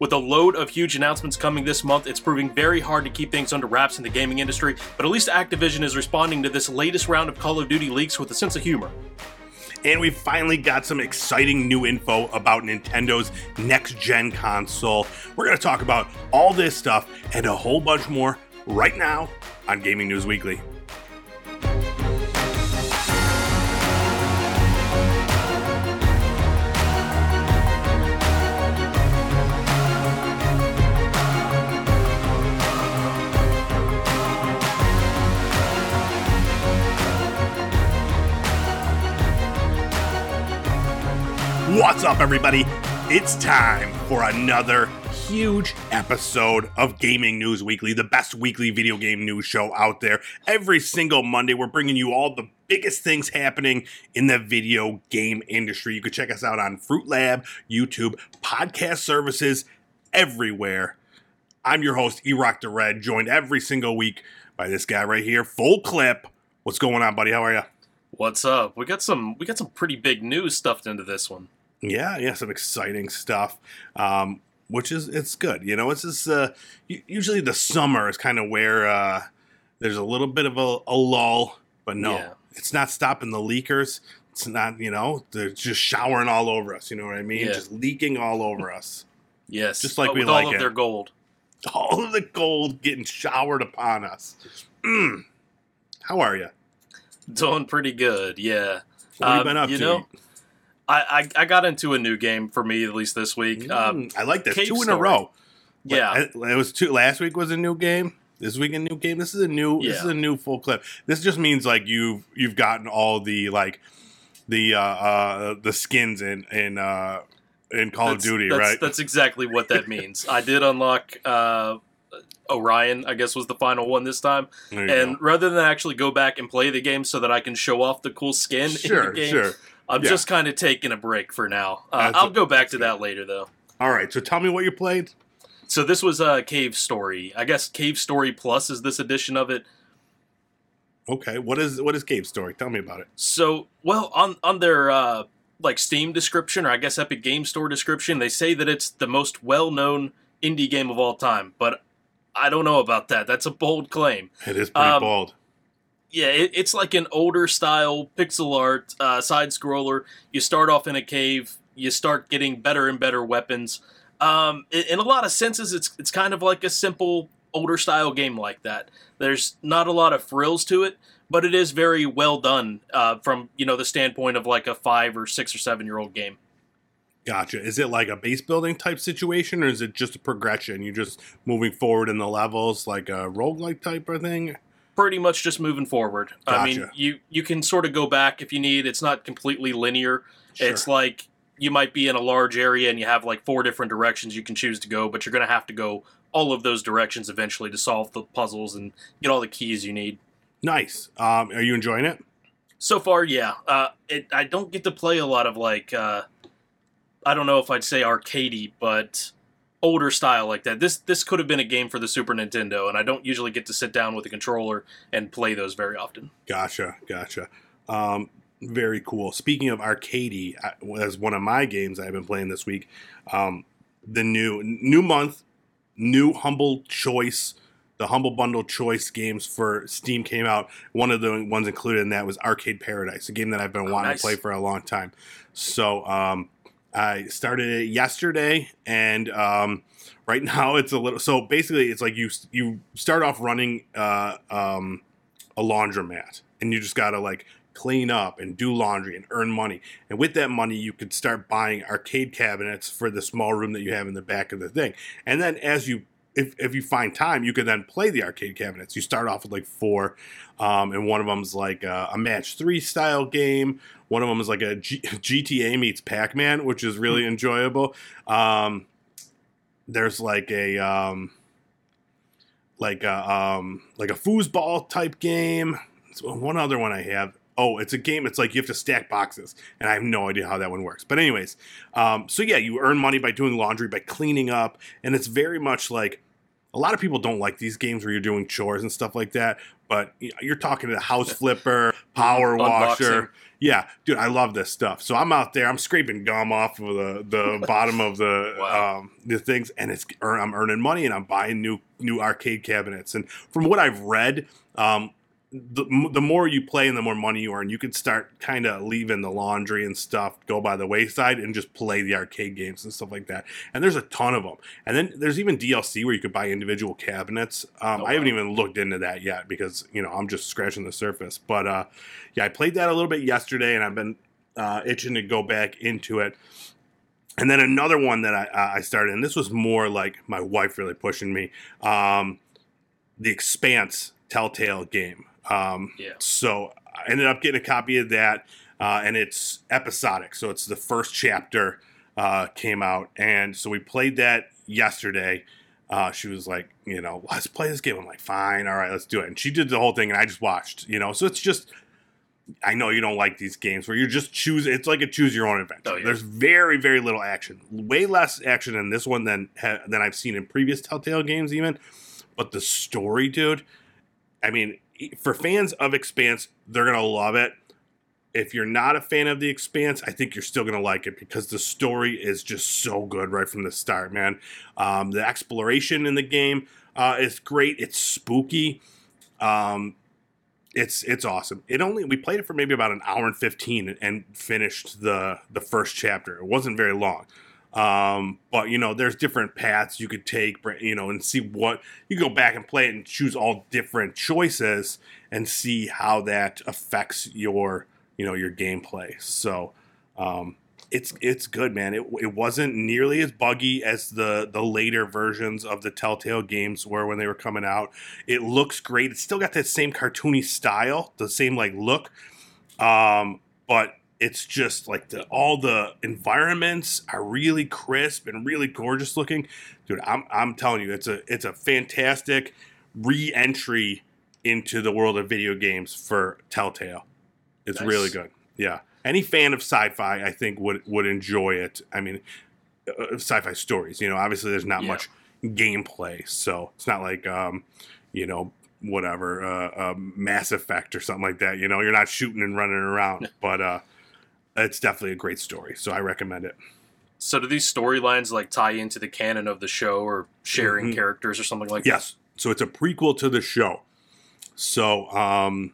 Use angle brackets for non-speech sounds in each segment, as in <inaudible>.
With a load of huge announcements coming this month, it's proving very hard to keep things under wraps in the gaming industry, but at least Activision is responding to this latest round of Call of Duty leaks with a sense of humor. And we finally got some exciting new info about Nintendo's next gen console. We're going to talk about all this stuff and a whole bunch more right now on Gaming News Weekly. What's up, everybody? It's time for another huge episode of Gaming News Weekly, the best weekly video game news show out there. Every single Monday, we're bringing you all the biggest things happening in the video game industry. You can check us out on Fruitlab, YouTube, podcast services, everywhere. I'm your host, Erock the Red, joined every single week by this guy right here, Full Clip. What's going on, buddy? How are you? What's up? We got some we got some pretty big news stuffed into this one. Yeah, yeah, some exciting stuff. Um, which is it's good. You know, it's just uh, usually the summer is kind of where uh, there's a little bit of a, a lull, but no, yeah. it's not stopping the leakers. It's not, you know, they're just showering all over us. You know what I mean? Yeah. Just leaking all over us. Yes, just like we like all of it. their gold. <laughs> All of the gold getting showered upon us. Mm. How are you? Doing pretty good. Yeah. What have um, you been up you to? Know, I, I, I got into a new game for me at least this week. Mm, um, I like that two in a row. Yeah, it was two. Last week was a new game. This week a new game. This is a new. Yeah. This is a new full clip. This just means like you've you've gotten all the like the uh, uh the skins in in uh in Call that's, of Duty, that's, right? That's exactly what that <laughs> means. I did unlock uh Orion, I guess was the final one this time. And go. rather than actually go back and play the game so that I can show off the cool skin sure, in the game, sure. I'm yeah. just kind of taking a break for now. Uh, I'll go back to that later, though. All right. So tell me what you played. So this was a uh, Cave Story. I guess Cave Story Plus is this edition of it. Okay. What is what is Cave Story? Tell me about it. So, well, on on their uh, like Steam description or I guess Epic Game Store description, they say that it's the most well-known indie game of all time, but I don't know about that. That's a bold claim. It is pretty um, bold yeah, it, it's like an older style pixel art uh, side scroller. You start off in a cave, you start getting better and better weapons. Um, in, in, a lot of senses, it's it's kind of like a simple older style game like that. There's not a lot of frills to it, but it is very well done uh, from you know the standpoint of like a five or six or seven year old game. Gotcha. Is it like a base building type situation, or is it just a progression? You're just moving forward in the levels, like a roguelike type of thing? Pretty much just moving forward. Gotcha. I mean, you you can sort of go back if you need. It's not completely linear. Sure. It's like you might be in a large area and you have like four different directions you can choose to go, but you're going to have to go all of those directions eventually to solve the puzzles and get all the keys you need. Nice. Um, are you enjoying it? So far, yeah. Uh, it, I don't get to play a lot of like uh, I don't know if I'd say arcadey, but older style like that. This this could have been a game for the Super Nintendo, and I don't usually get to sit down with a controller and play those very often. Gotcha, gotcha. Um, very cool. Speaking of arcadey, as one of my games I've been playing this week, um, the new new month, new humble choice. The Humble Bundle Choice games for Steam came out. One of the ones included in that was Arcade Paradise, a game that I've been oh, wanting nice. to play for a long time. So, um, I started it yesterday, and um, right <laughs> now it's a little. So basically, it's like you you start off running uh, um, a laundromat, and you just gotta like clean up and do laundry and earn money. And with that money, you could start buying arcade cabinets for the small room that you have in the back of the thing. And then as you if, if you find time, you can then play the arcade cabinets. You start off with like four, um, and one of them's like a, a, match three style game. One of them is like a G- <laughs> GTA meets Pac Man, which is really mm-hmm. enjoyable. Um, there's like a um, like a um, like a foosball type game. one other one I have. Oh, it's a game. It's like you have to stack boxes, and I have no idea how that one works. But anyways, um, so yeah, you earn money by doing laundry, by cleaning up, and it's very much like a lot of people don't like these games where you're doing chores and stuff like that. but you're talking to the house flipper, power washer. Yeah, dude, I love this stuff. So I'm out there, I'm scraping gum off of the, the <laughs> bottom of the Wow. um, the things, and it's I'm earning money, and I'm buying new new arcade cabinets. And from what I've read, um, the, the more you play and the more money you earn, you can start kind of leaving the laundry and stuff go by the wayside and just play the arcade games and stuff like that. And there's a ton of them. And then there's even DLC where you could buy individual cabinets. Um, Oh, I haven't wow. even looked into that yet because you know I'm just scratching the surface. But uh, yeah, I played that a little bit yesterday, and I've been uh, itching to go back into it. And then another one that I, I started, and this was more like my wife really pushing me, um, the Expanse Telltale game. Um, Yeah. So I ended up getting a copy of that, uh, and it's episodic. So it's the first chapter uh, came out, and so we played that yesterday. Uh, she was like, you know, let's play this game. I'm like, fine, all right, let's do it. And she did the whole thing, and I just watched. You know, so it's just. I know you don't like these games where you're just choose. It's like a choose your own adventure. Oh, yeah. There's very very little action, way less action in this one than than I've seen in previous Telltale games, even. But the story, dude. I mean, for fans of Expanse, they're gonna love it. If you're not a fan of the Expanse, I think you're still gonna like it because the story is just so good right from the start, man. Um, the exploration in the game uh, is great. It's spooky. Um, it's it's awesome. It only we played it for maybe about an hour and fifteen and, and finished the the first chapter. It wasn't very long. Um, but you know, there's different paths you could take, you know, and see what you go back and play it and choose all different choices and see how that affects your, you know, your gameplay. So, um, it's it's good, man. It, it wasn't nearly as buggy as the the later versions of the Telltale games were when they were coming out. It looks great. It's still got that same cartoony style, the same like look, um, but it's just like the all the environments are really crisp and really gorgeous looking, dude. I'm I'm telling you, it's a it's a fantastic re-entry into the world of video games for Telltale. It's Nice. really good. Yeah, any fan of sci-fi, I think would would enjoy it. I mean, uh, sci-fi stories. You know, obviously there's not Yeah. much gameplay, so it's not like um, you know whatever uh, uh, Mass Effect or something like that. You know, you're not shooting and running around, <laughs> but uh, it's definitely a great story. So I recommend it. So do these storylines like tie into the canon of the show or sharing Mhm. characters or something like that? Yes. So it's a prequel to the show. So, um,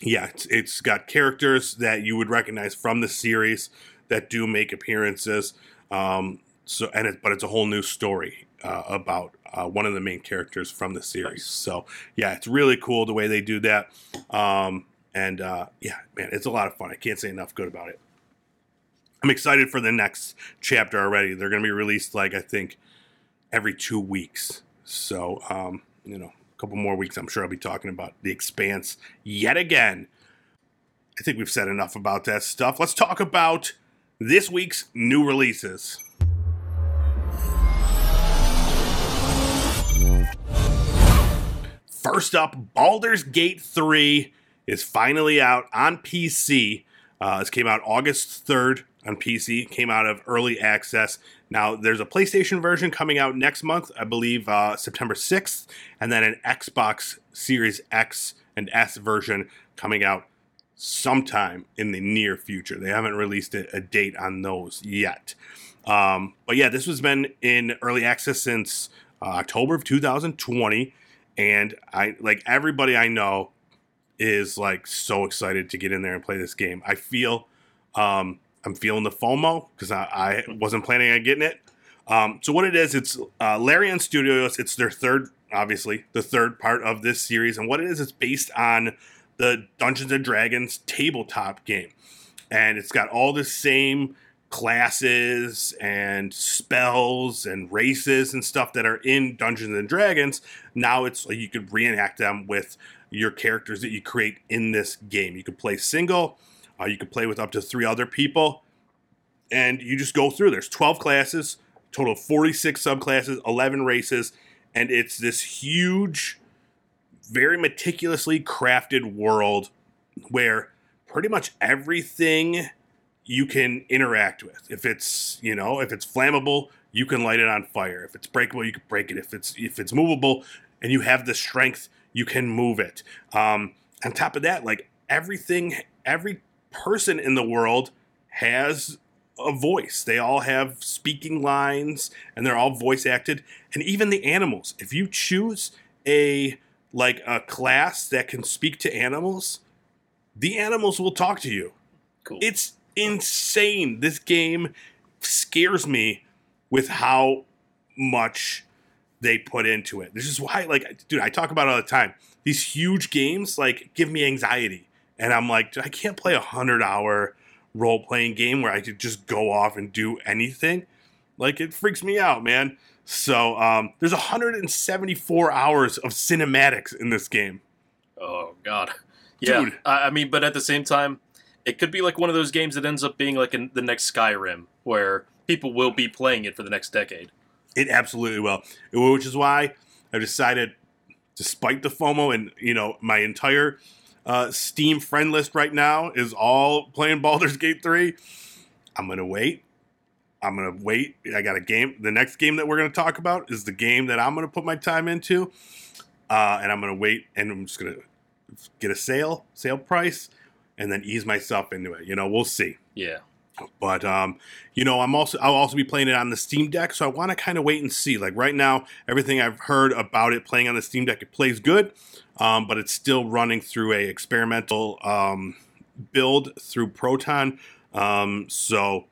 yeah, it's, it's got characters that you would recognize from the series that do make appearances. Um, so, and it, but it's a whole new story uh, about uh, one of the main characters from the series. Nice. So, yeah, it's really cool the way they do that. Um, and uh, yeah, man, it's a lot of fun. I can't say enough good about it. I'm excited for the next chapter already. They're going to be released like I think every two weeks. So, um, you know, a couple more weeks, I'm sure I'll be talking about The Expanse yet again. I think we've said enough about that stuff. Let's talk about this week's new releases. First up, Baldur's Gate 3 is finally out on PC. Uh, this came out August 3rd on PC, came out of early access. Now, there's a PlayStation version coming out next month, I believe uh, September 6th, and then an Xbox Series X and S version coming out sometime in the near future. They haven't released a, a date on those yet. Um, but yeah, this has been in early access since uh, October of 2020, and I like everybody I know is like so excited to get in there and play this game. I feel um, I'm feeling the FOMO because I, I wasn't planning on getting it. Um, so what it is, it's uh, Larian Studios. It's their third, obviously, the third part of this series, and what it is, it's based on the Dungeons and Dragons tabletop game, and it's got all the same classes and spells and races and stuff that are in Dungeons and Dragons. Now it's like you could reenact them with your characters that you create in this game. You could play single, uh, you could play with up to three other people, and you just go through. There's 12 classes, total of 46 subclasses, 11 races, and it's this huge, very meticulously crafted world where pretty much everything you can interact with. If it's, you know, if it's flammable, you can light it on fire. If it's breakable, you can break it. If it's if it's movable and you have the strength, you can move it. Um, on top of that, like everything, every person in the world has a voice. They all have speaking lines and they're all voice acted. And even the animals, if you choose a like a class that can speak to animals, the animals will talk to you. Cool. It's insane. This game scares me with how much they put into it. This is why, like, dude, I talk about it all the time. These huge games, like, give me anxiety. And I'm like, I can't play a hundred hour role playing game where I could just go off and do anything. Like, it freaks me out, man. So, um, there's 174 hours of cinematics in this game. oh God. Yeah. Dude. I, I mean, but at the same time, it could be like one of those games that ends up being like in the next Skyrim, where people will be playing it for the next decade. It absolutely will, which is why I've decided, despite the FOMO and you know my entire uh, Steam friend list right now is all playing Baldur's Gate three. I'm gonna wait. I'm gonna wait. I got a game. The next game that we're gonna talk about is the game that I'm gonna put my time into, uh, and I'm gonna wait. And I'm just gonna get a sale, sale price, and then ease myself into it. You know, we'll see. Yeah. But um, you know, I'm also I'll also be playing it on the Steam Deck, so I want to kind of wait and see. Like right now, everything I've heard about it playing on the Steam Deck, it plays good, um, but it's still running through a experimental um, build through Proton. Um, so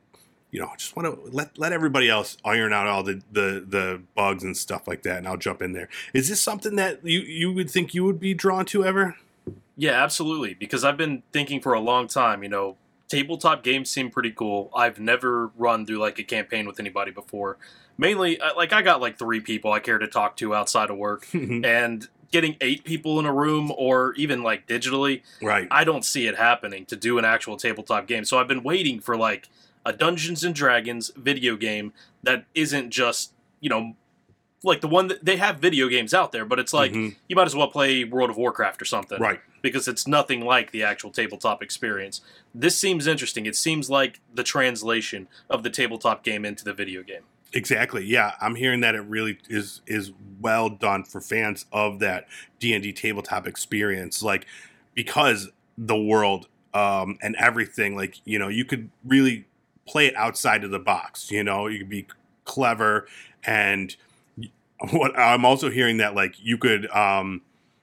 you know, I just want to let let everybody else iron out all the, the the bugs and stuff like that, and I'll jump in there. Is this something that you you would think you would be drawn to ever? Yeah, absolutely. Because I've been thinking for a long time, you know, tabletop games seem pretty cool. I've never run through like a campaign with anybody before. Mainly, uh, like I got like three people I care to talk to outside of work, <laughs> and getting eight people in a room or even like digitally, right. I don't see it happening to do an actual tabletop game. So I've been waiting for like a Dungeons and Dragons video game that isn't just you know like the one that they have video games out there, but it's like Mhm. you might as well play World of Warcraft or something Right. because it's nothing like the actual tabletop experience. This seems interesting. It seems like the translation of the tabletop game into the video game. Exactly. Yeah, I'm hearing that it really is is well done for fans of that D and D tabletop experience. Like because the world um, and everything, like you know, you could really play it outside of the box. You know, you could be clever and what I'm also hearing that like you could um,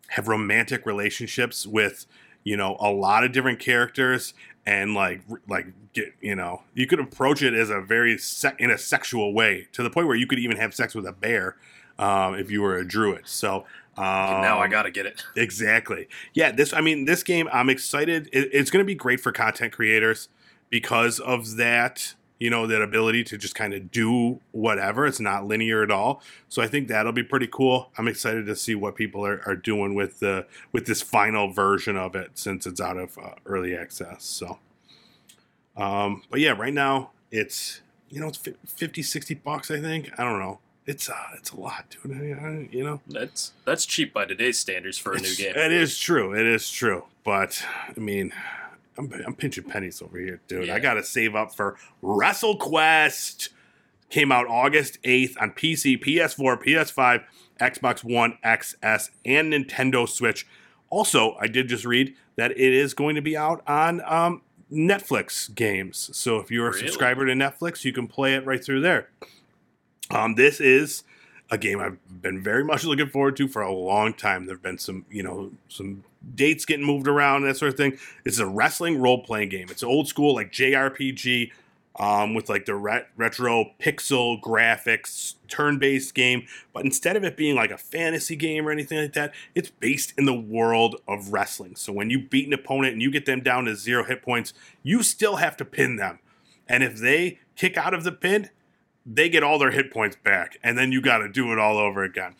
have romantic relationships with you know a lot of different characters and like like get you know you could approach it as a very se- in a sexual way to the point where you could even have sex with a bear um, if you were a druid. So um, now I got to get it. Exactly. Yeah, this I mean this game I'm excited it, it's going to be great for content creators because of that, you know, that ability to just kind of do whatever. It's not linear at all. So I think that'll be pretty cool. I'm excited to see what people are, are doing with the with this final version of it since it's out of uh, early access. So um but yeah, right now it's you know, it's fif- 50 60 bucks I think. I don't know. It's uh, it's a lot, dude. I- I- You know, That's that's cheap by today's standards for a new game. It is true. It is true. But I mean, I'm, I'm pinching pennies over here, dude. Yeah. I got to save up for WrestleQuest. Came out August 8th on PC, PS4, PS5, Xbox One, XS, and Nintendo Switch. Also, I did just read that it is going to be out on um, Netflix games. So if you're a Really? subscriber to Netflix, you can play it right through there. Um, this is a game I've been very <laughs> much looking forward to for a long time. There've been some, you know, some dates getting moved around, that sort of thing. It's a wrestling role playing game. It's old school, like JRPG, um, with like the ret- retro pixel graphics, turn based game. But instead of it being like a fantasy game or anything like that, it's based in the world of wrestling. So when you beat an opponent and you get them down to zero hit points, you still have to pin them. And if they kick out of the pin, they get all their hit points back and then you got to do it all over again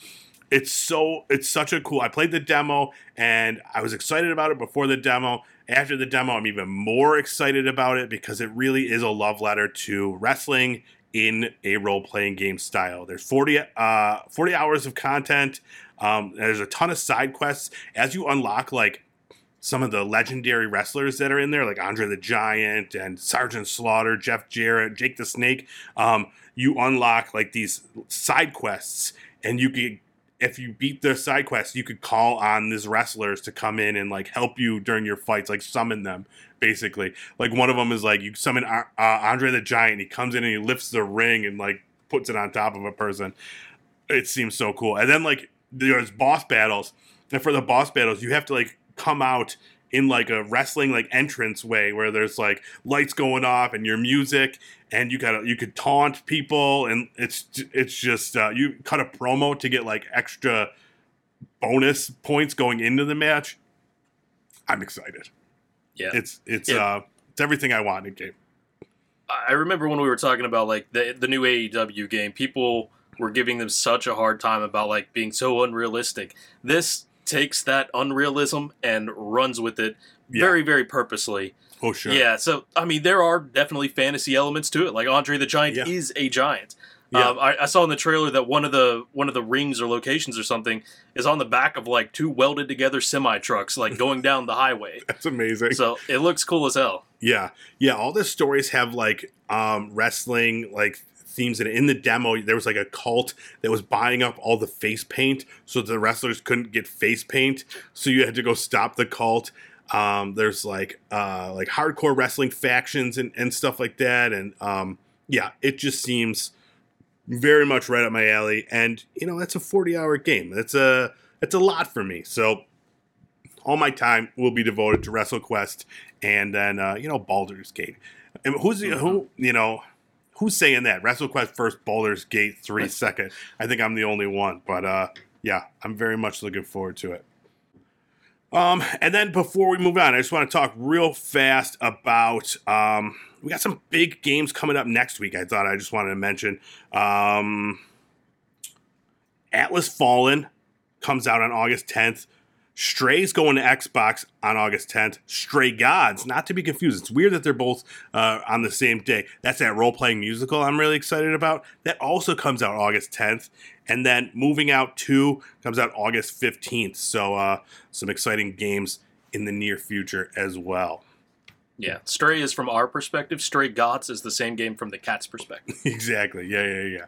it's so it's such a cool i played the demo and i was excited about it before the demo. After the demo i'm even more excited about it because it really is a love letter to wrestling in a role-playing game style. There's 40 uh 40 hours of content. Um, there's a ton of side quests. As you unlock like some of the legendary wrestlers that are in there, like Andre the Giant and Sergeant Slaughter, Jeff Jarrett, Jake the Snake. Um, you unlock like these side quests, and you can if you beat the side quest, you could call on these wrestlers to come in and like help you during your fights, like summon them. Basically, like one of them is like you summon uh, Andre the Giant. He comes in and he lifts the ring and like puts it on top of a person. It seems so cool. And then like there's boss battles, and for the boss battles, you have to like come out in like a wrestling like entrance way where there's like lights going off and your music and you got to you could taunt people and it's it's just uh, you cut a promo to get like extra bonus points going into the match. I'm excited. Yeah, it's it's Yeah. uh it's everything I want in game. I remember when we were talking about like the the new AEW game, people were giving them such a hard time about like being so unrealistic. This takes that unrealism and runs with it Yeah. very very purposely. Oh sure. Yeah, so I mean there are definitely fantasy elements to it. Like Andre the Giant Yeah. is a giant. Yeah. Um, I, I saw in the trailer that one of the one of the rings or locations or something is on the back of like two welded together semi trucks, like going <laughs> down the highway. That's amazing. So it looks cool as hell. Yeah, yeah. All the stories have like um, wrestling like themes and. In the demo, there was like a cult that was buying up all the face paint, so the wrestlers couldn't get face paint. So you had to go stop the cult. Um, there's like uh, like hardcore wrestling factions and, and stuff like that, and um, yeah, it just seems very much right up my alley. And you know, that's a 40 hour game. That's a that's a lot for me. So all my time will be devoted to WrestleQuest and then uh, you know Baldur's Gate. And who's the who you know who's saying that WrestleQuest first, Baldur's Gate three second? I think I'm the only one, but uh, yeah, I'm very much looking forward to it. Um, and then before we move on, I just want to talk real fast about um, we got some big games coming up next week. I thought I just wanted to mention um, Atlas Fallen comes out on August 10th. Stray's going to Xbox on August 10th. Stray Gods, not to be confused. It's weird that they're both uh, on the same day. That's that role playing musical I'm really excited about. That also comes out August 10th. And then Moving Out 2 comes out August 15th. So, uh, some exciting games in the near future as well. Yeah, Stray is from our perspective. Stray Gods is the same game from the cat's perspective. <laughs> exactly. Yeah, yeah, yeah.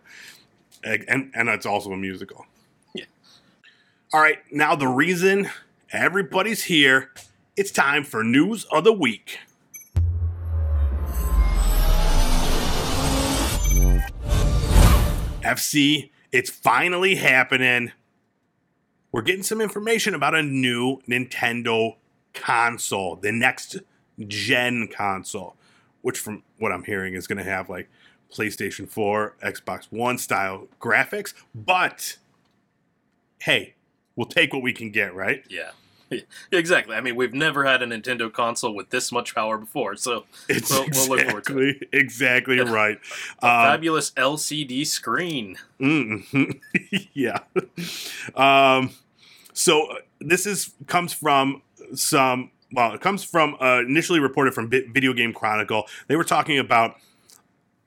And, and, and it's also a musical. All right. Now, the reason everybody's here, it's time for News of the Week. FC, it's finally happening. We're getting some information about a new Nintendo console, the next gen console, which, from what I'm hearing, is going to have like PlayStation 4, Xbox One style graphics. But hey, we'll take what we can get, right? Yeah. <laughs> Exactly. I mean, we've never had a Nintendo console with this much power before, so It's We'll- we'll look forward to exactly, exactly <laughs> right. a Um, fabulous LCD screen. Mm, <laughs> yeah. Um, so uh, this is comes from some. Well, it comes from uh, initially reported from Vi- Video Game Chronicle. They were talking about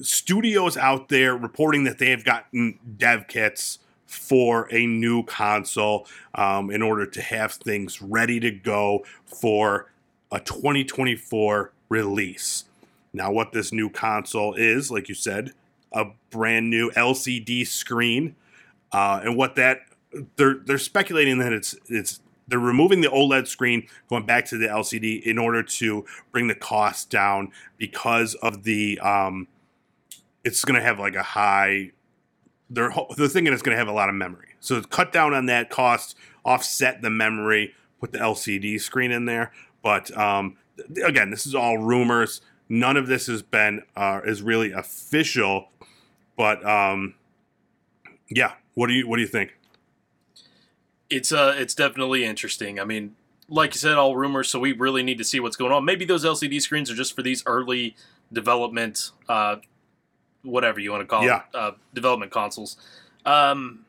studios out there reporting that they have gotten dev kits for a new console um, in order to have things ready to go for a 2024 release. Now, what this new console is, like you said, a brand new LCD screen, uh, and what that they're they're speculating that it's it's they're removing the OLED screen, going back to the LCD in order to bring the cost down because of the um, it's going to have like a high. They're they're thinking it's going to have a lot of memory, so cut down on that cost, offset the memory, put the LCD screen in there. But um, th- again, this is all rumors. None of this has been uh, is really official. But um, yeah, what do you what do you think? It's uh, it's definitely interesting. I mean, like you said, all rumors, so we really need to see what's going on. Maybe those LCD screens are just for these early development, uh, whatever you want to call Yeah. it, uh, development consoles. Um,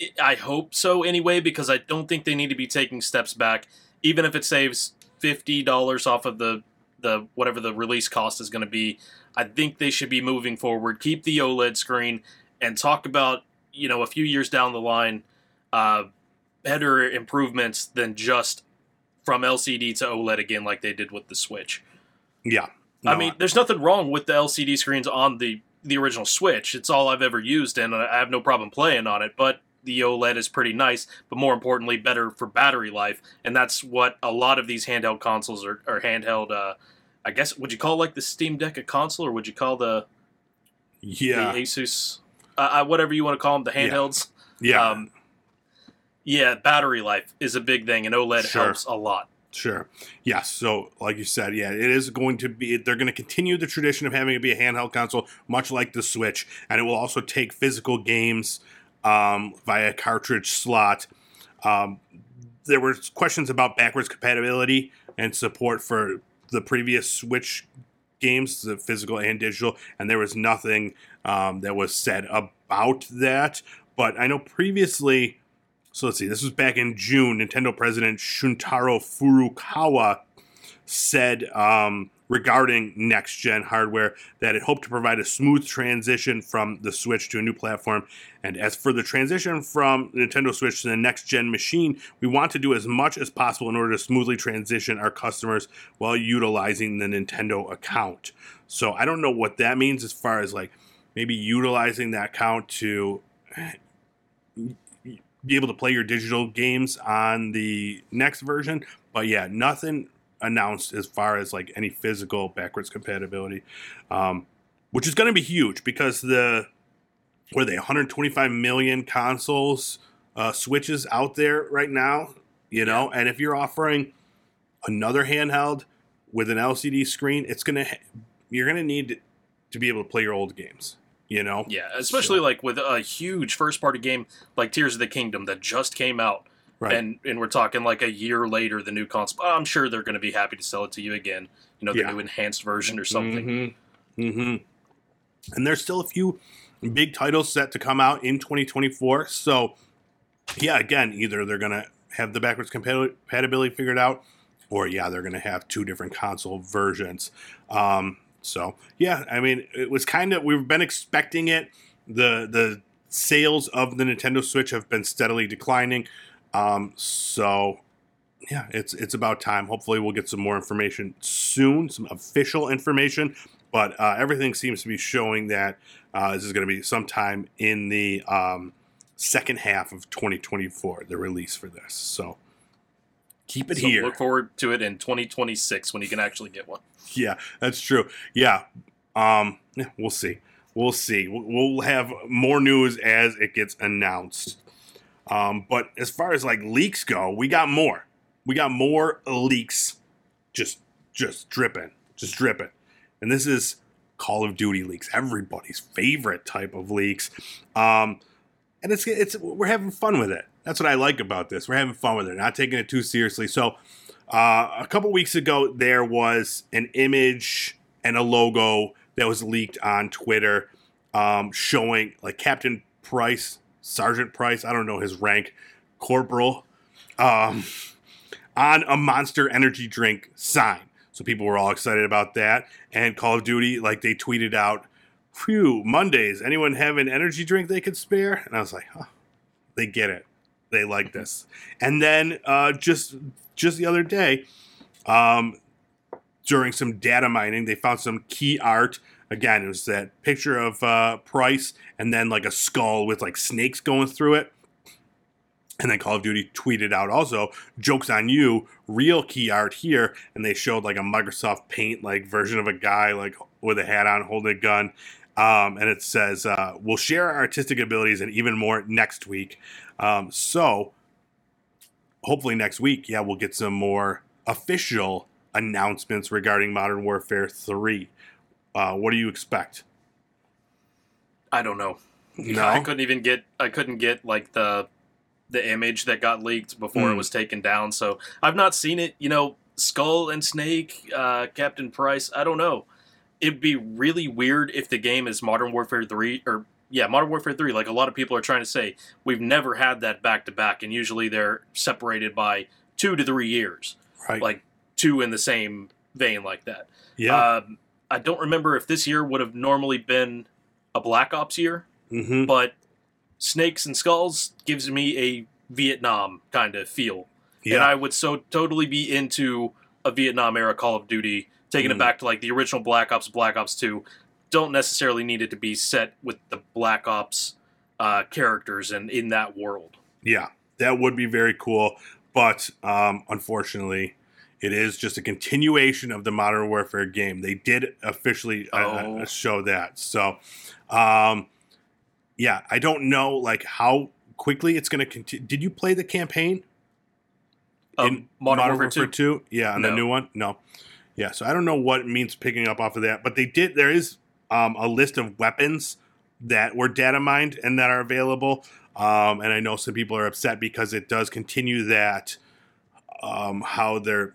I- I hope so anyway, because I don't think they need to be taking steps back, even if it saves fifty dollars off of the the whatever the release cost is going to be. I think they should be moving forward. Keep the OLED screen and talk about you know a few years down the line. Uh, better improvements than just from LCD to OLED again, like they did with the Switch. Yeah, I No, mean, there's nothing wrong with the LCD screens on the the original Switch. It's all I've ever used, and I have no problem playing on it. But the OLED is pretty nice, but more importantly, better for battery life, and that's what a lot of these handheld consoles are, or handheld. Uh, I guess would you call like the Steam Deck a console, or would you call the Yeah, the Asus, uh, uh, whatever you want to call them, the Yeah. handhelds? yeah, Um, yeah, battery life is a big thing, and OLED Sure. helps a lot. Sure. Yes. So, like you said, yeah, it is going to be. They're going to continue the tradition of having it be a handheld console, much like the Switch, and it will also take physical games um, via cartridge slot. Um, there were questions about backwards compatibility and support for the previous Switch games, the physical and digital, and there was nothing um, that was said about that. But I know previously, so let's see, this was back in June, Nintendo president Shuntaro Furukawa said um, regarding next gen hardware that it hoped to provide a smooth transition from the Switch to a new platform. And as for the transition from Nintendo Switch to the next gen machine, we want to do as much as possible in order to smoothly transition our customers while utilizing the Nintendo account. So I don't know what that means as far as like maybe utilizing that account to be able to play your digital games on the next version. But yeah, nothing announced as far as like any physical backwards compatibility, um, which is going to be huge because the what are they 125 million consoles uh, switches out there right now, you know, and if you're offering another handheld with an LCD screen, it's gonna you're gonna need to be able to play your old games, you know. Yeah, especially like with a huge first party game like Tears of the Kingdom that just came out. Right. And and we're talking like a year later, the new console. I'm sure they're going to be happy to sell it to you again. You know, the Yeah. new enhanced version or something. hmm hmm And there's still a few big titles set to come out in 2024. So, yeah, again, either they're going to have the backwards compatibility figured out, or yeah, they're going to have two different console versions. Um, so, yeah, I mean, it was kind of we've been expecting it. The the sales of the Nintendo Switch have been steadily declining. Um, so yeah, it's it's about time. Hopefully, we'll get some more information soon, some official information. But uh, everything seems to be showing that uh, this is going to be sometime in the um, second half of 2024, the release for this. So keep it So here. look forward to it in 2026 when you can actually get one. Yeah, that's true. Yeah, um, yeah, we'll see. We'll see. We'll- We'll have more news as it gets announced. Um, but as far as like leaks go, we got more. We got more leaks, just just dripping, just dripping. And this is Call of Duty leaks, everybody's favorite type of leaks. Um, and it's it's we're having fun with it. That's what I like about this. We're having fun with it, not taking it too seriously. So uh, a couple weeks ago, there was an image and a logo that was leaked on Twitter um, showing like Captain Price, Sergeant Price, I don't know his rank, Corporal, um, on a Monster Energy drink sign. So people were all excited about that. And Call of Duty, like they tweeted out, Phew, Mondays, anyone have an energy drink they could spare? And I was like, huh, they get it. They like this. And then uh, just just the other day, um, during some data mining, they found some key art. Again, it was that picture of uh, Price and then like a skull with like snakes going through it. And then Call of Duty tweeted out also, jokes on you, real key art here. And they showed like a Microsoft Paint like version of a guy like with a hat on holding a gun. Um, and it says, uh, we'll share our artistic abilities and even more next week. Um, so hopefully next week, yeah, we'll get some more official announcements regarding Modern Warfare 3. Uh, what do you expect? I don't know. No? I couldn't even get. I couldn't get like the the image that got leaked before it Hmm. was taken down. So I've not seen it. You know, Skull and Snake, uh, Captain Price. I don't know. It'd be really weird if the game is Modern Warfare Three or yeah, Modern Warfare Three. Like a lot of people are trying to say, we've never had that back to back, and usually they're separated by two to three years, Right. like two in the same vein like that. yeah. Um, I don't remember if this year would have normally been a Black Ops year hmm but Snakes and Skulls gives me a Vietnam kind of feel. Yeah. And I would so totally be into a Vietnam era Call of Duty, taking Mm. it back to like the original Black Ops, Black Ops 2. Don't necessarily need it to be set with the Black Ops uh, characters and in that world. Yeah, that would be very cool. But um, unfortunately, it is just a continuation of the Modern Warfare game. They did officially uh, Oh. uh, show that. So, um, yeah, I don't know like how quickly it's going to continue. Did you play the campaign? Um, Modern, Warfare, 2. 2? Yeah, on the new one? No. Yeah, so I don't know what it means picking up off of that, but they did. There is um, a list of weapons that were data mined and that are available. Um, and I know some people are upset because it does continue that um, how they're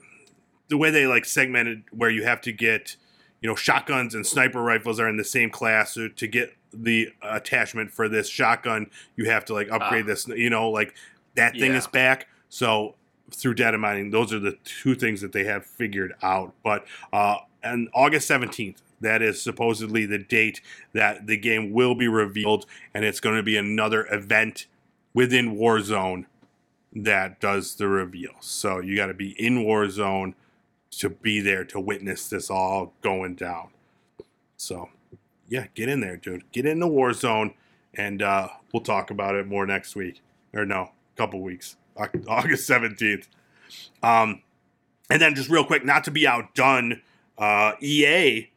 the way they like segmented where you have to get you know shotguns and sniper rifles are in the same class so to get the attachment for this shotgun you have to like upgrade Ah. this you know like that thing Yeah. is back so through data mining those are the two things that they have figured out. But uh and august 17th that is supposedly the date that the game will be revealed and it's going to be another event within warzone that does the reveal. So you got to be in warzone to be there to witness this all going down. So yeah get in there dude. Get in the warzone and uh we'll talk about it more next week or no a couple weeks <laughs> august 17th um and then just real quick not to be outdone uh ea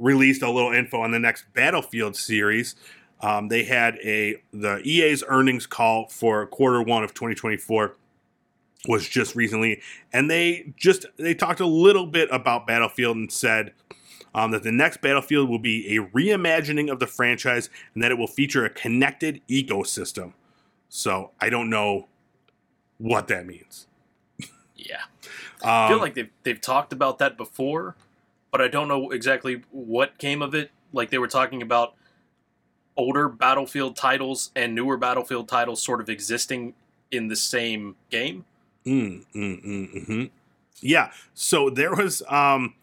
released a little info on the next battlefield series. Um, they had a the ea's earnings call for quarter one of 2024 was just recently and they just they talked a little bit about battlefield and said um, that the next battlefield will be a reimagining of the franchise and that it will feature a connected ecosystem. So i don't know what that means Yeah. <laughs> I feel Um, like they've, they've talked about that before, but I don't know exactly what came of it. Like they were talking about older Battlefield titles and newer Battlefield titles sort of existing in the same game. Mm, mm, mm, mhm. Yeah. So there was um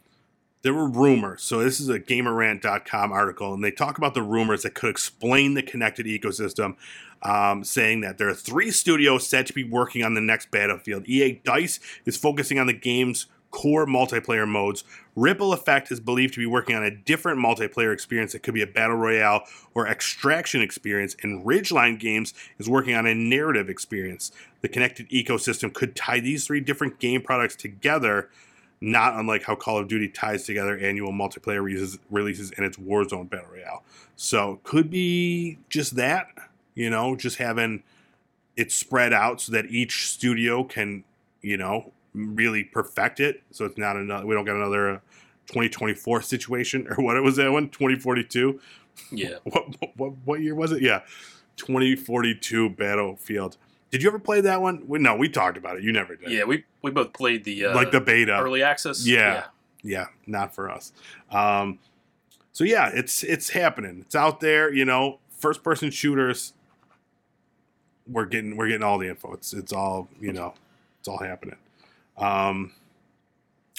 there were rumors. So this is a gamerrant.com article and they talk about the rumors that could explain the connected ecosystem um, saying that there are three studios set to be working on the next Battlefield. EA Dice is focusing on the game's core multiplayer modes. Ripple Effect is believed to be working on a different multiplayer experience that could be a battle royale or extraction experience, and Ridgeline Games is working on a narrative experience. The connected ecosystem could tie these three different game products together, not unlike how Call of Duty ties together annual multiplayer releases, releases in its Warzone battle royale. So could be just that, you know, just having it spread out so that each studio can, you know, really perfect it. So it's not another. We don't get another uh, 2024 situation <laughs> or what it was that one 2042. Yeah. <laughs> What, what what year was it? Yeah, 2042 Battlefield. Did you ever play that one? We, no, we talked about it. You never did. Yeah, we, we both played the uh, like the beta. early access. Yeah. yeah, not for us. Um, so yeah, it's it's happening. It's out there. You know, first person shooters. We're getting we're getting all the info. It's it's all you know. It's all happening. Um,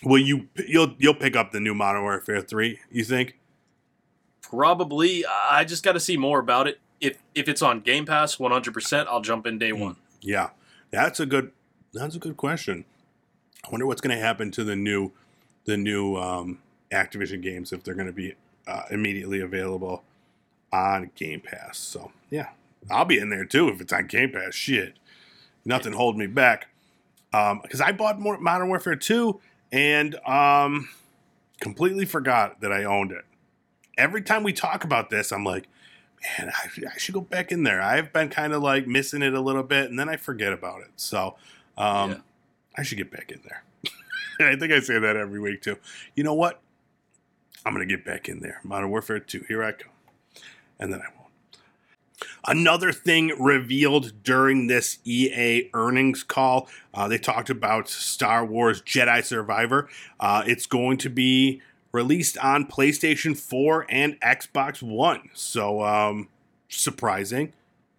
will you you'll you'll pick up the new Modern Warfare three? You think? Probably. I just got to see more about it. If if it's on Game Pass, 100%, I'll jump in day one. Yeah, that's a good that's a good question. I wonder what's going to happen to the new the new um, Activision games if they're going to be uh, immediately available on Game Pass. So yeah, I'll be in there too if it's on Game Pass. Shit, nothing holding me back. Because I bought more Modern Warfare two and um, completely forgot that I owned it. Every time we talk about this, I'm like, man, I, I should go back in there. I've been kind of like missing it a little bit, and then I forget about it. So um, Yeah. I should get back in there. <laughs> I think I say that every week too. You know what? I'm gonna get back in there. Modern Warfare 2. Here I come. And then I won't. Another thing revealed during this EA earnings call, uh, they talked about Star Wars Jedi Survivor. Uh, it's going to be released on PlayStation 4 and Xbox One. So, um, surprising.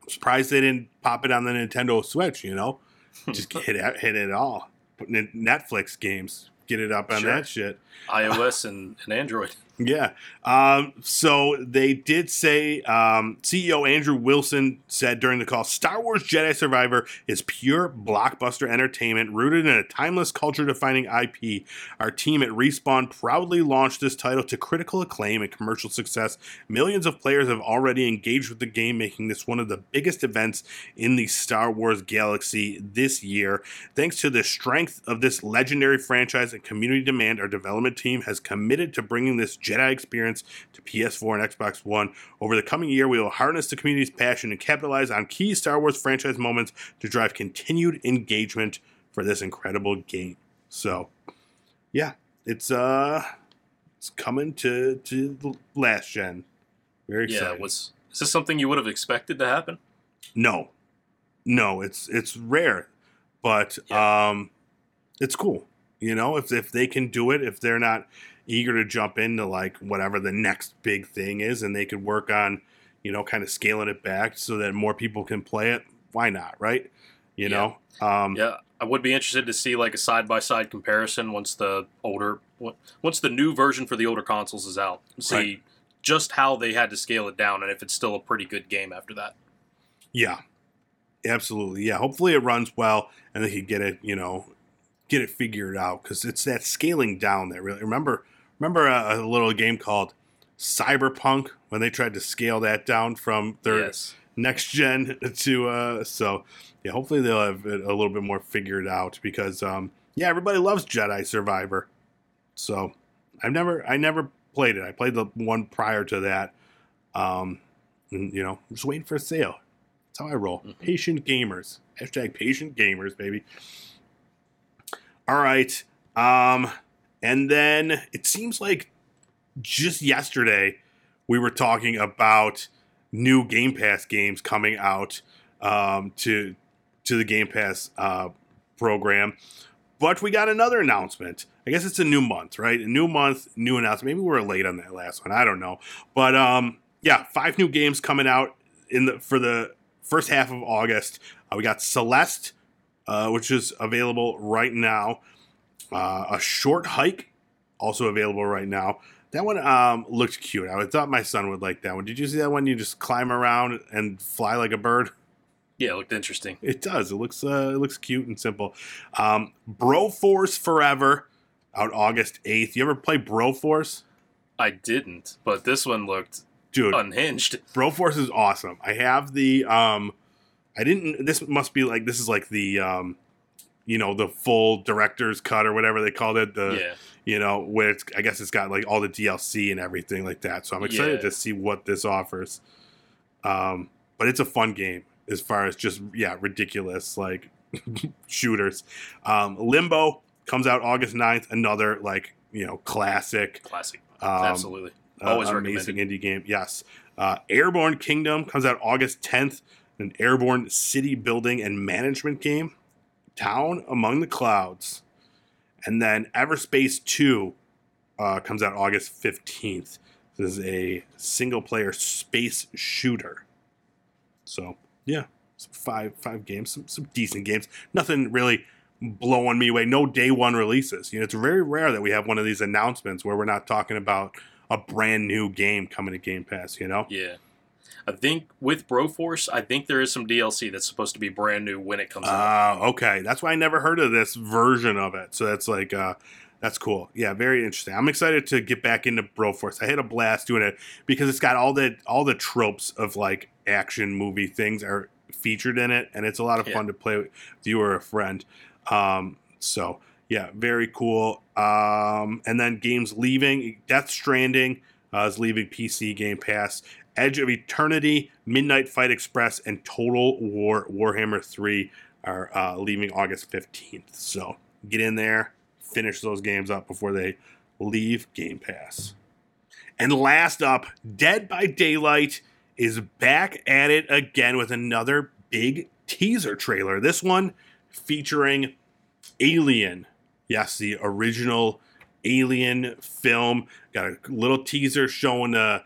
I'm surprised they didn't pop it on the Nintendo Switch, you know? <laughs> Just hit it, hit it all. Netflix games. get it up on Sure. that shit. iOS and, and Android. Yeah. Um, so they did say, um, CEO Andrew Wilson said during the call Star Wars Jedi Survivor is pure blockbuster entertainment rooted in a timeless culture defining IP. Our team at Respawn proudly launched this title to critical acclaim and commercial success. Millions of players have already engaged with the game, making this one of the biggest events in the Star Wars galaxy this year. Thanks to the strength of this legendary franchise and community demand, our development team has committed to bringing this Jedi experience to PS4 and Xbox One. Over the coming year, we will harness the community's passion and capitalize on key Star Wars franchise moments to drive continued engagement for this incredible game. So, yeah, it's uh, it's coming to to the last gen. Very Yeah, exciting. was is this something you would have expected to happen? No, no, it's it's rare, but um, it's cool. You know, if if they can do it, if they're not eager to jump into like whatever the next big thing is, and they could work on, you know, kind of scaling it back so that more people can play it. Why not, right? You Yeah. know, um, Yeah, I would be interested to see like a side by side comparison once the older once the new version for the older consoles is out. See Right. just how they had to scale it down and if it's still a pretty good game after that. Yeah, absolutely. Yeah, hopefully it runs well and they can get it, you know, get it figured out because it's that scaling down that really. Remember, remember a, a little game called Cyberpunk when they tried to scale that down from their yes. next gen <laughs> to uh so yeah hopefully they'll have it a little bit more figured out because um yeah everybody loves jedi survivor so i've never i never played it i played the one prior to that um and you know i'm just waiting for a sale that's how i roll Mhm. patient gamers hashtag patient gamers baby all right um and then it seems like just yesterday we were talking about new Game Pass games coming out um, to to the Game Pass uh, program. But we got another announcement. I guess it's a new month, right? A new month, new announcement. Maybe we were late on that last one. I don't know. But um, yeah, five new games coming out in the for the first half of August. Uh, we got Celeste, uh, which is available right now. Uh, a short hike, also available right now. That one um, looked cute. I thought my son would like that one. Did you see that one? You just climb around and fly like a bird. <laughs> Yeah, it looked interesting. It does. It looks uh, it looks cute and simple. Um, Broforce Forever out August eighth. You ever play Broforce? I didn't, but this one looked Dude, unhinged. Broforce is awesome. I have the um I didn't this must be like this is like the um you know the full director's cut or whatever they called it the yeah. you know where it's I guess it's got like all the DLC and everything like that. So I'm excited Yeah. to see what this offers. Um but it's a fun game as far as just yeah, ridiculous like <laughs> shooters. Um Limbo comes out August 9th, another like, you know, classic Classic. um, Absolutely. uh, Always amazing indie game. Yes. Uh, Airborne Kingdom comes out August 10th, an airborne city building and management game. Town Among the Clouds. And then Everspace 2 uh, comes out August 15th. This is a single player space shooter. So, yeah, some five five games, some, some decent games. Nothing really blowing me away. No day one releases. You know, it's very rare that we have one of these announcements where we're not talking about a brand new game coming to Game Pass. You know, Yeah. I think with Broforce, I think there is some DLC that's supposed to be brand new when it comes out. Ah, okay. That's why I never heard of this version of it. So that's like, uh, that's cool. Yeah, very interesting. I'm excited to get back into Broforce. I had a blast doing it because it's got all the all the tropes of like action movie things are featured in it, and it's a lot of Yeah. fun to play with you or a friend. Um, so yeah, very cool. Um, and then games leaving Death Stranding uh, is leaving PC Game Pass. Edge of Eternity, Midnight Fight Express, and Total War Warhammer 3 are uh, leaving August 15th. So get in there, finish those games up before they leave Game Pass. And last up, Dead by Daylight is back at it again with another big teaser trailer. This one featuring Alien. Yes, the original Alien film. Got a little teaser showing the uh,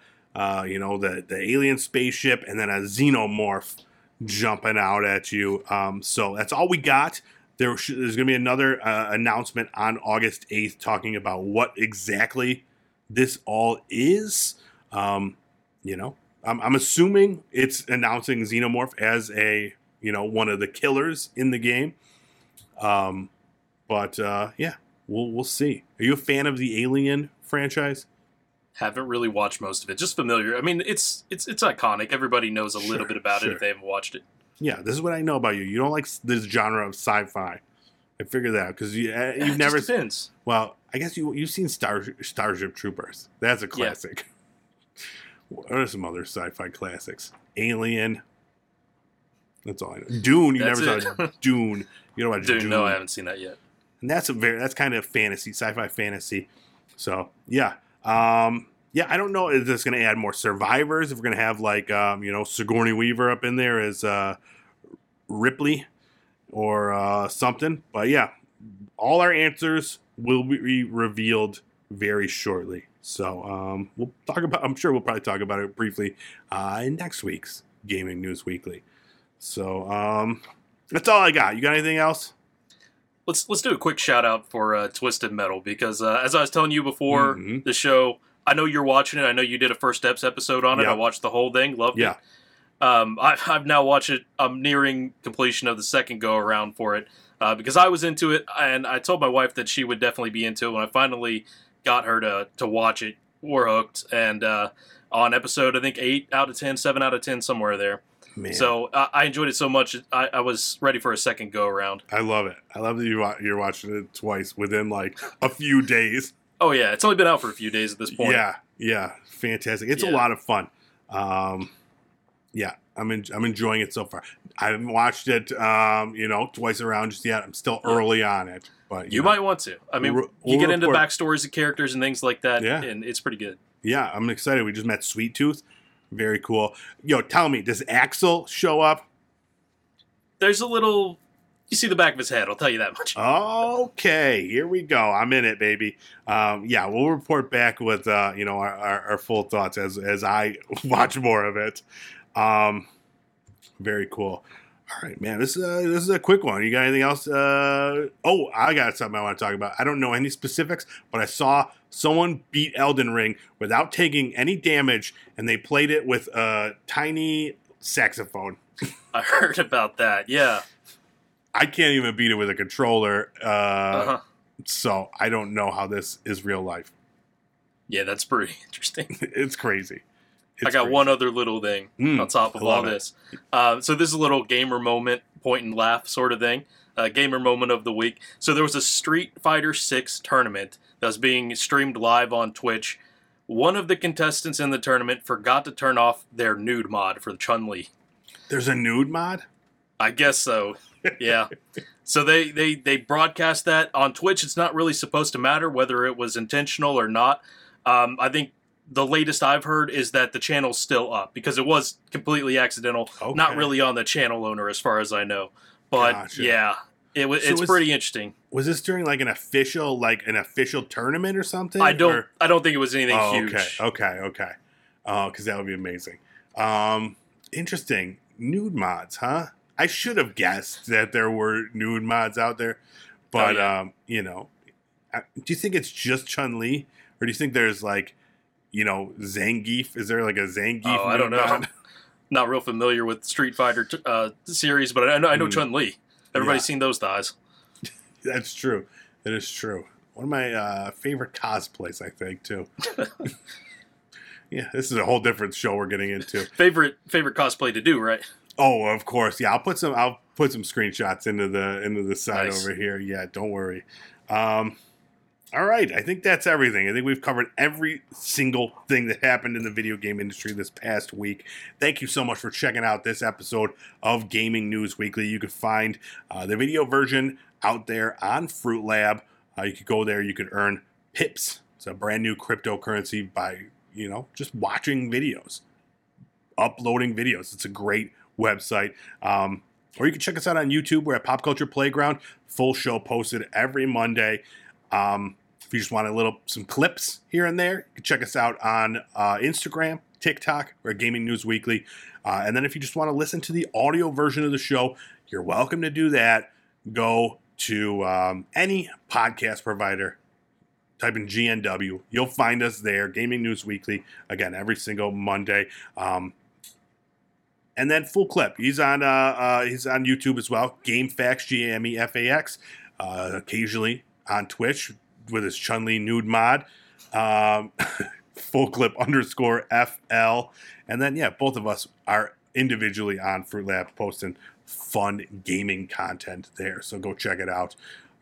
you know, the the alien spaceship and then a xenomorph jumping out at you. Um, so that's all we got. there sh- there's going to be another uh, announcement on August 8th talking about what exactly this all is. Um, you know, I'm, I'm assuming it's announcing Xenomorph as a you know one of the killers in the game. Um, but uh, yeah, we'll we'll see. Are you a fan of the Alien franchise? Haven't really watched most of it. Just familiar. I mean, it's it's it's iconic. Everybody knows a Sure, little bit about sure. it if they haven't watched it. Yeah, this is what I know about you. You don't like this genre of sci-fi. I figured that out because you uh, you've <laughs> never. since. Well, I guess you you've seen Star Starship Troopers. That's a classic. <laughs> What are some other sci-fi classics? Alien. That's all I know. Dune. You That's never it. saw <laughs> Dune. You know about Dude, Dune? no, I haven't seen that yet. and that's a very that's kind of fantasy, sci-fi fantasy. So yeah, um, yeah. I don't know if this going to add more survivors. If we're going to have like um, you know Sigourney Weaver up in there as uh, Ripley or uh, something. But yeah, all our answers will be revealed very shortly. So um, we'll talk about. I'm sure we'll probably talk about it briefly uh, in next week's Gaming News Weekly. So um, that's all I got. You got anything else? Let's let's do a quick shout out for uh, Twisted Metal because uh, as I was telling you before Mhm. the show, I know you're watching it. I know you did a first steps episode on it. Yeah. I watched the whole thing. Loved Yeah. it. Um, I, I've now watched it. I'm nearing completion of the second go around for it uh, because I was into it, and I told my wife that she would definitely be into it. When I finally got her to to watch it, we're hooked. And uh, on episode, I think eight out of ten, seven out of ten, somewhere there. Man. So uh, I enjoyed it so much, I, I was ready for a second go around. I love it. I love that you you're watching it twice within like a few days. Oh yeah, it's only been out for a few days at this point. Yeah, yeah, fantastic. It's a lot of fun. Um, yeah, I'm en- I'm enjoying it so far. I haven't watched it, um, you know, twice around just yet. I'm still early on it, but You know, might want to. I mean, We'll re- you we'll get into report. backstories of characters and things like that, Yeah. and it's pretty good. Yeah, I'm excited. We just met Sweet Tooth. Very cool. Yo, tell me, does Axel show up? There's a little. You see the back of his head. I'll tell you that much. Okay, here we go. I'm in it, baby. Um, yeah, we'll report back with uh, you know our, our, our full thoughts as as I <laughs> watch more of it. Um, very cool. All right, man. This is a, this is a quick one. You got anything else? Uh, oh, I got something I want to talk about. I don't know any specifics, but I saw someone beat Elden Ring without taking any damage, and they played it with a tiny saxophone. I heard about that. Yeah. I can't even beat it with a controller. Uh, Uh-huh. so I don't know how this is real life. Yeah, that's pretty <laughs> interesting. <laughs> it's crazy. I got one other little thing Mm, on top of all it. this. Uh, so this is a little gamer moment, point and laugh sort of thing. Uh, gamer moment of the week. So there was a Street Fighter Six tournament that was being streamed live on Twitch. One of the contestants in the tournament forgot to turn off their nude mod for Chun Li. There's a nude mod. I guess so. Yeah. <laughs> so they, they they broadcast that on Twitch. It's not really supposed to matter whether it was intentional or not. Um, I think the latest I've heard is that the channel's still up because it was completely accidental. okay. Not really on the channel owner, as far as I know. But Gotcha. yeah, it was. So it's it's- pretty interesting. Was this during like an official, like an official tournament or something? I don't. Or- I don't think it was anything Oh, huge. okay, okay, okay. Oh, because that would be amazing. Um, interesting. Nude mods, huh? I should have guessed that there were nude mods out there, but Oh, yeah. um, you know, do you think it's just Chun Li, or do you think there's like, you know, Zangief? Is there like a Zangief? Oh, I don't know. <laughs> Not real familiar with Street Fighter t- uh, series, but I know. I know Mm. Chun Li. Everybody's Yeah. seen those thighs. <laughs> That's true. That is true. One of my uh, favorite cosplays, I think, too. <laughs> yeah, this is a whole different show we're getting into. Favorite favorite cosplay to do, right? Oh, of course. Yeah, I'll put some. I'll put some screenshots into the into the side Nice. over here. Yeah, don't worry. Um, all right, I think that's everything. I think we've covered every single thing that happened in the video game industry this past week. Thank you so much for checking out this episode of Gaming News Weekly. You can find uh, the video version out there on Fruitlab. Uh, you could go there. You could earn pips. It's a brand new cryptocurrency by you know just watching videos, uploading videos. It's a great website. Um, or you can check us out on YouTube. We're at Pop Culture Playground. Full show posted every Monday. Um, if you just want a little some clips here and there, you can check us out on uh, Instagram, TikTok, or Gaming News Weekly. Uh, and then if you just want to listen to the audio version of the show, you're welcome to do that. Go to um, any podcast provider. Type in GNW. You'll find us there. Gaming News Weekly. Again, every single Monday. Um, and then full clip. He's on uh, uh, he's on YouTube as well. Game Facts, G A M E F A X. Uh, occasionally on Twitch with his Chun Li nude mod. Um, <laughs> full clip underscore FL. And then yeah, both of us are individually on Fruitlab posting fun gaming content there. So go check it out.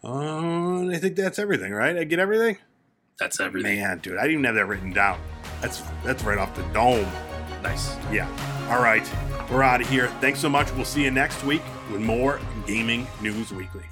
Uh, I think that's everything, right? I get everything. That's everything. Man, dude, I didn't even have that written down. That's that's right off the dome. Nice. Yeah. All right. We're out of here. Thanks so much. We'll see you next week with more Gaming News Weekly.